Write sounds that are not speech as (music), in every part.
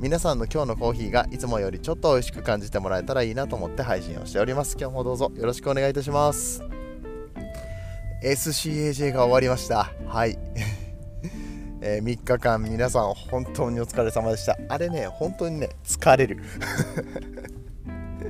皆さんの今日のコーヒーがいつもよりちょっと美味しく感じてもらえたらいいなと思って配信をしております。今日もどうぞよろしくお願いいたします。SCAJ が終わりました。はい。(laughs) えー、3日間皆さん本当にお疲れ様でした。あれね本当にね疲れる。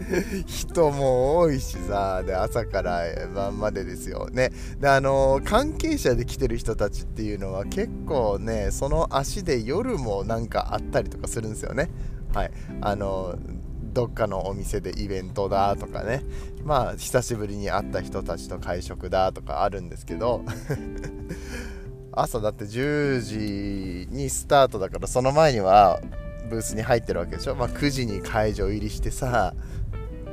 (laughs) 人も多いしさで朝から晩までですよ。ね。であの、関係者で来てる人たちっていうのは結構ねその足で夜もなんかあったりとかするんですよね。はい。あのどっかのお店でイベントだとかね。まあ久しぶりに会った人たちと会食だとかあるんですけど。(laughs) 朝だって10時にスタートだからその前にはブースに入ってるわけでしょ、まあ、9時に会場入りしてさ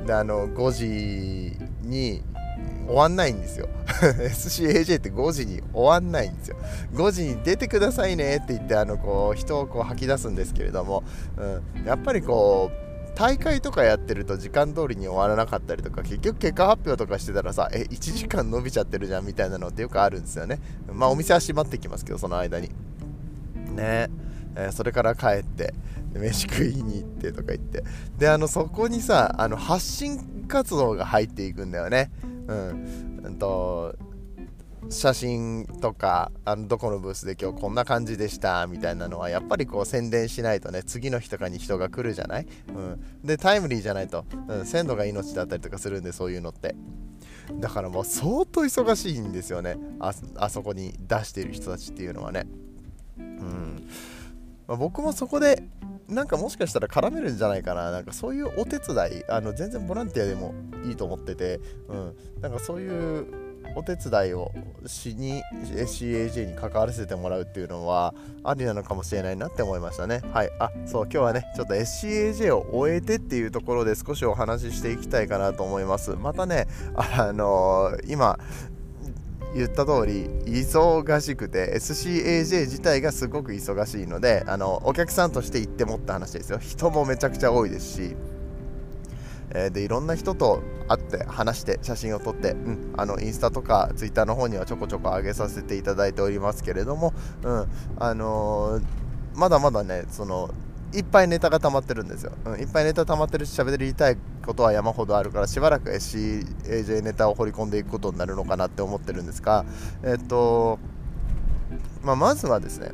であの5時に終わんないんですよ。(laughs) SCAJ って5時に終わんないんですよ。5時に出てくださいねって言ってあのこう人をこう吐き出すんですけれども、うん、やっぱりこう大会とかやってると時間通りに終わらなかったりとか結局結果発表とかしてたらさえ1時間伸びちゃってるじゃんみたいなのってよくあるんですよね。まあお店は閉まってきますけどその間に。ね。えー、それから帰って飯食いに行ってとか言って。であのそこにさあの発信活動が入っていくんだよね。うん、うんと写真とかあのどこのブースで今日こんな感じでしたみたいなのはやっぱりこう宣伝しないとね次の日とかに人が来るじゃない、うん、でタイムリーじゃないと、うん、鮮度が命だったりとかするんでそういうのって。だからもう相当忙しいんですよね。ああそこに出している人たちっていうのはね。うん。まあ、僕もそこでなんかもしかしたら絡めるんじゃないかな。なんかそういうお手伝いあの全然ボランティアでもいいと思ってて、うん、なんかそういうお手伝いをしに CAJ に関わらせてもらうっていうのはありなのかもしれないなって思いましたね。はい。あそう今日はねちょっと SCAJ を終えてっていうところで少しお話ししていきたいかなと思います。またねあのー、今言った通り忙しくて SCAJ 自体がすごく忙しいのであのお客さんとして行ってもった話ですよ。人もめちゃくちゃ多いですし。えー、でいろんな人と会って話して写真を撮って、うん、あのインスタとかツイッターの方にはちょこちょこ上げさせていただいておりますけれども、うんあのー、まだまだねそのいっぱいネタが溜まってるんですよ、うん、いっぱいネタ溜まってるし喋りたいことは山ほどあるからしばらく SCAJ ネタを掘り込んでいくことになるのかなって思ってるんですがえっとまあ、まずはですね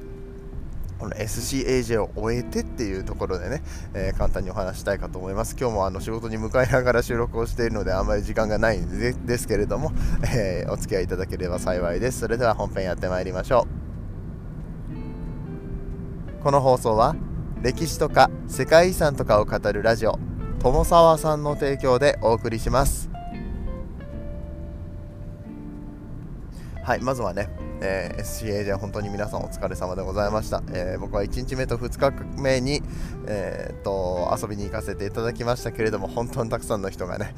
この SCAJ を終えてっていうところでね、えー、簡単にお話したいかと思います。今日もあの仕事に向かいながら収録をしているのであんまり時間がないんでですけれども、えー、お付き合いいただければ幸いです。それでは本編やってまいりましょう。この放送は歴史とか世界遺産とかを語るラジオ友沢さんの提供でお送りします。はい、まずはね、えー、SCA じゃ本当に皆さんお疲れ様でございました。えー、僕は1日目と2日目に、えー、と遊びに行かせていただきましたけれども、本当にたくさんの人がね、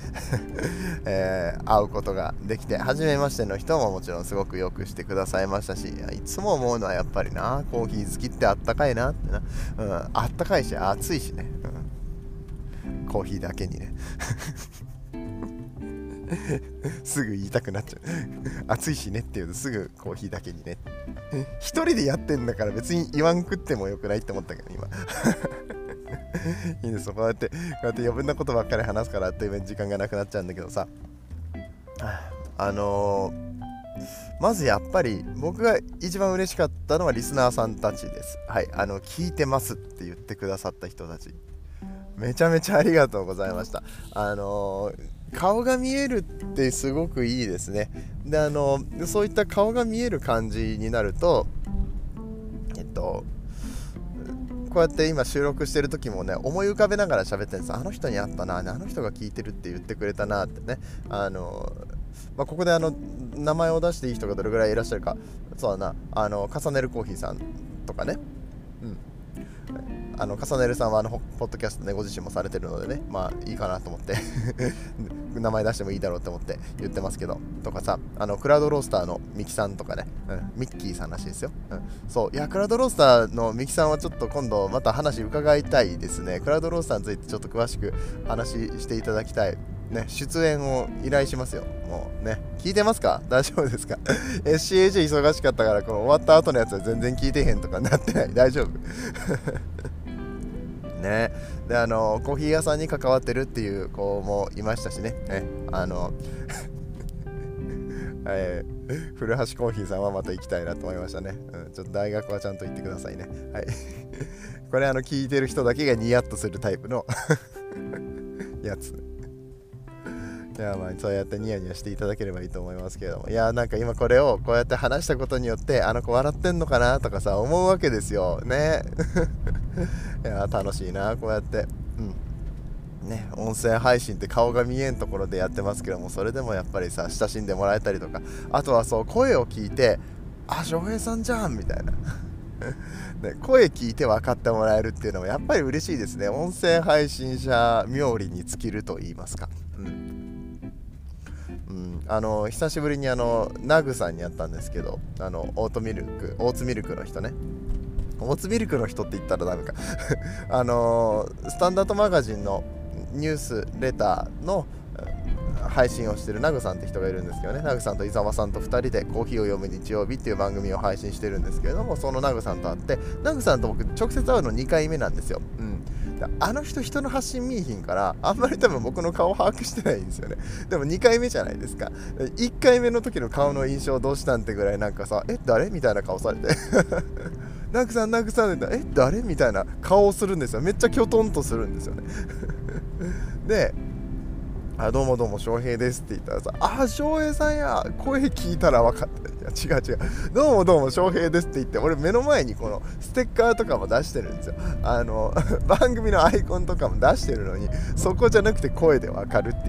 (laughs) えー、会うことができて、初めましての人ももちろんすごくよくしてくださいましたし、いつも思うのはやっぱりな、コーヒー好きってあったかいなってな、うん、あったかいし、暑いしね、うん、コーヒーだけにね。すぐ言いたくなっちゃう暑いしねって言うとすぐコーヒーだけにね一人でやってんだから別に言わんくってもよくないって思ったけど今 (laughs) いいですこうやってこうやって余分なことばっかり話すからあっという間に時間がなくなっちゃうんだけどさあのーまずやっぱり僕が一番嬉しかったのはリスナーさんたちです。はい、あの聞いてますって言ってくださった人たち。めちゃめちゃありがとうございました。あのー顔が見えるってすごくいいですね。であのそういった顔が見える感じになるとえっとこうやって今収録してる時もね思い浮かべながら喋ってるんです。あの人に会ったなあの人が聞いてるって言ってくれたなってね。あの、まあ、ここであの名前を出していい人がどれぐらいいらっしゃるか。そうだな。あの重ねるコーヒーさんとかね。あの重ねるさんはあのポッドキャストねご自身もされてるのでねまあいいかなと思って。(laughs) 名前出してもいいだろうと思って言ってますけど。とかさあのクラウドロースターのミキさんとかね、うん、ミッキーさんらしいですよ、うん、そう。いやクラウドロースターのミキさんはちょっと今度また話伺いたいですね。クラウドロースターについてちょっと詳しく話していただきたい。ね、出演を依頼しますよ。もうね、聞いてますか？(laughs) 大丈夫ですか ?SCAJ 忙しかったから、この終わった後のやつは全然聞いてへんとかなってない。大丈夫。ね。で、あの、コーヒー屋さんに関わってるっていう子もいましたしね。ねあのえー、(laughs) 古橋コーヒーさんはまた行きたいなと思いましたね。うん、ちょっと大学はちゃんと行ってくださいね。はい。(laughs) これ、あの、聞いてる人だけがニヤッとするタイプの (laughs) やつ。いやまあそうやってニヤニヤしていただければいいと思いますけれどもいやなんか今これをこうやって話したことによってあの子笑ってんのかなとかさ思うわけですよねいや楽しいなこうやって。うん。ね音声配信って顔が見えんところでやってますけどもそれでもやっぱりさ親しんでもらえたりとか。あとはそう声を聞いてあ翔平さんじゃんみたいな。(laughs) ね、声聞いて分かってもらえるっていうのもやっぱり嬉しいですね。音声配信者冥利に尽きると言いますか、うん、あの久しぶりにあのナグさんに会ったんですけどあのオートミルクオーツミルクの人ね。オーツミルクの人って言ったらダメか。(laughs) あのスタンダードマガジンのニュースレターの配信をしてるナグさんって人がいるんですけどね。ナグさんと伊沢さんと2人でコーヒーを読む日曜日っていう番組を配信してるんですけれどもそのナグさんと会ってナグさんと僕直接会うの2回目なんですよ、うん、あの人人の発信見えひんからあんまり多分僕の顔把握してないんですよね。でも2回目じゃないですか。1回目の時の顔の印象どうしたんってぐらいなんかさえ誰？みたいな顔されて。ナグさんナグさんってえ誰？みたいな顔をするんですよ。めっちゃきょとんとするんですよね。(laughs) であどうもどうも翔平ですって言ったらさあ翔平さんや。声聞いたら分かった。いや違う違う。どうもどうも翔平ですって言って俺目の前にこのステッカーとかも出してるんですよ。あの (laughs) 番組のアイコンとかも出してるのにそこじゃなくて声で分かるっ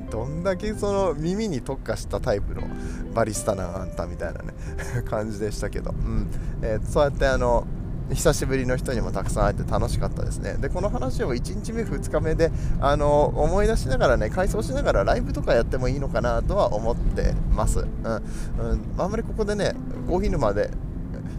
どんだけその耳に特化したタイプのバリスタなあんたみたいなね (laughs) 感じでしたけど、うん。えー、そうやってあの久しぶりの人にもたくさん会えて楽しかったですね。でこの話を1日目2日目であの思い出しながらね回想しながらライブとかやってもいいのかなとは思ってます、うん、うん、あんまりここでねコーヒー沼で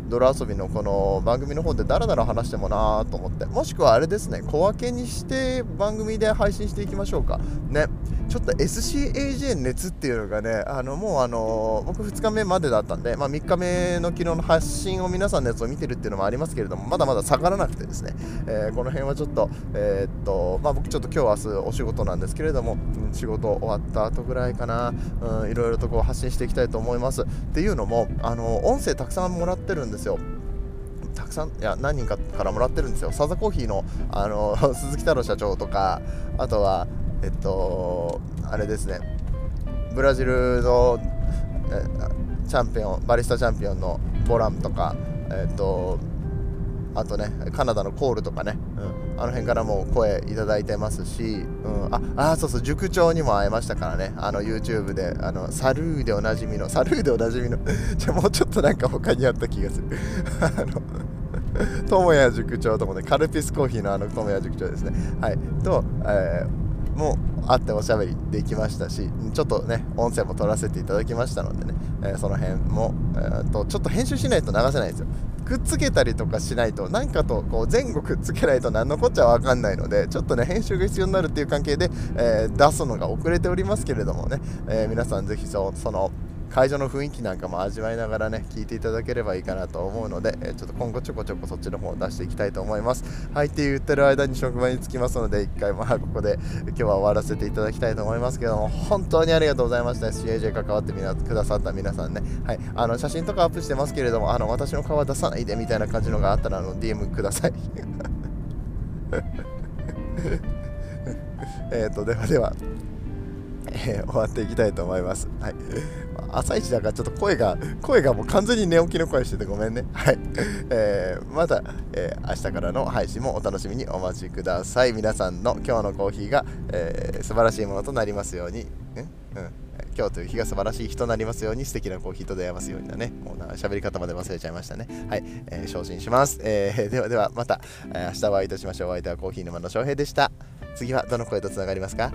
泥遊びのこの番組の方でダラダラ話してもなーと思って。もしくはあれですね小分けにして番組で配信していきましょうか。ね。ちょっと SCAJ 熱っていうのがねあのもうあの僕2日目までだったんで、まあ、3日目の昨日の発信を皆さんのやつを見てるっていうのもありますけれどもまだまだ下がらなくてですね、えー、この辺はちょっと,、えー、っとまあ、僕ちょっと今日明日お仕事なんですけれども、仕事終わった後ぐらいかな、うん、いろいろとこう発信していきたいと思います。っていうのもあの音声たくさんもらってるんですよ。たくさんいや何人かからもらってるんですよ。サザコーヒーのあの鈴木太郎社長とかあとはえっとあれですね。ブラジルのチャンピオンバリスタチャンピオンのボランとかえっとあとねカナダのコールとかね、うん、あの辺からも声いただいてますし、うん、ああそうそう塾長にも会えましたからね。あの YouTube であのサルーでおなじみのサルーでおなじみの (laughs) じゃもうちょっとなんか他にあった気がする。(laughs) あの友也塾長ともねカルピスコーヒーのあの友也塾長ですね。はい。と、えーもあっておしゃべりできましたしちょっとね音声も撮らせていただきましたのでね、えー、その辺も、えー、とちょっと編集しないと流せないんですよ。くっつけたりとかしないとなんかとこう前後くっつけないと何のこっちゃ分かんないのでちょっとね編集が必要になるっていう関係で、えー、出すのが遅れておりますけれどもね、え皆さんぜひその会場の雰囲気なんかも味わいながらね聞いていただければいいかなと思うので、えちょっと今後ちょこちょこそっちの方を出していきたいと思います。はいって言ってる間に職場に着きますので一回まあここで今日は終わらせていただきたいと思いますけども本当にありがとうございました。CAJ 関わってみなくださった皆さんね。はいあの写真とかアップしてますけれどもあの私の顔は出さないでみたいな感じのがあったらあの DM ください。(laughs) えっとではでは。えー、終わっていきたいと思います。はい。朝一だからちょっと声が、声がもう完全に寝起きの声しててごめんね。はい。えー、また、えー、明日からの配信もお楽しみにお待ちください。皆さんの今日のコーヒーが、えー、素晴らしいものとなりますように。うん、今日という日が素晴らしい日となりますように素敵なコーヒーと出会えますようにだねもうな喋り方まで忘れちゃいましたねはい、えー、精進します、えー、ではではまた、えー、明日お会いいたしましょうお相手はコーヒー沼の翔平でした次はどの声とつながりますか？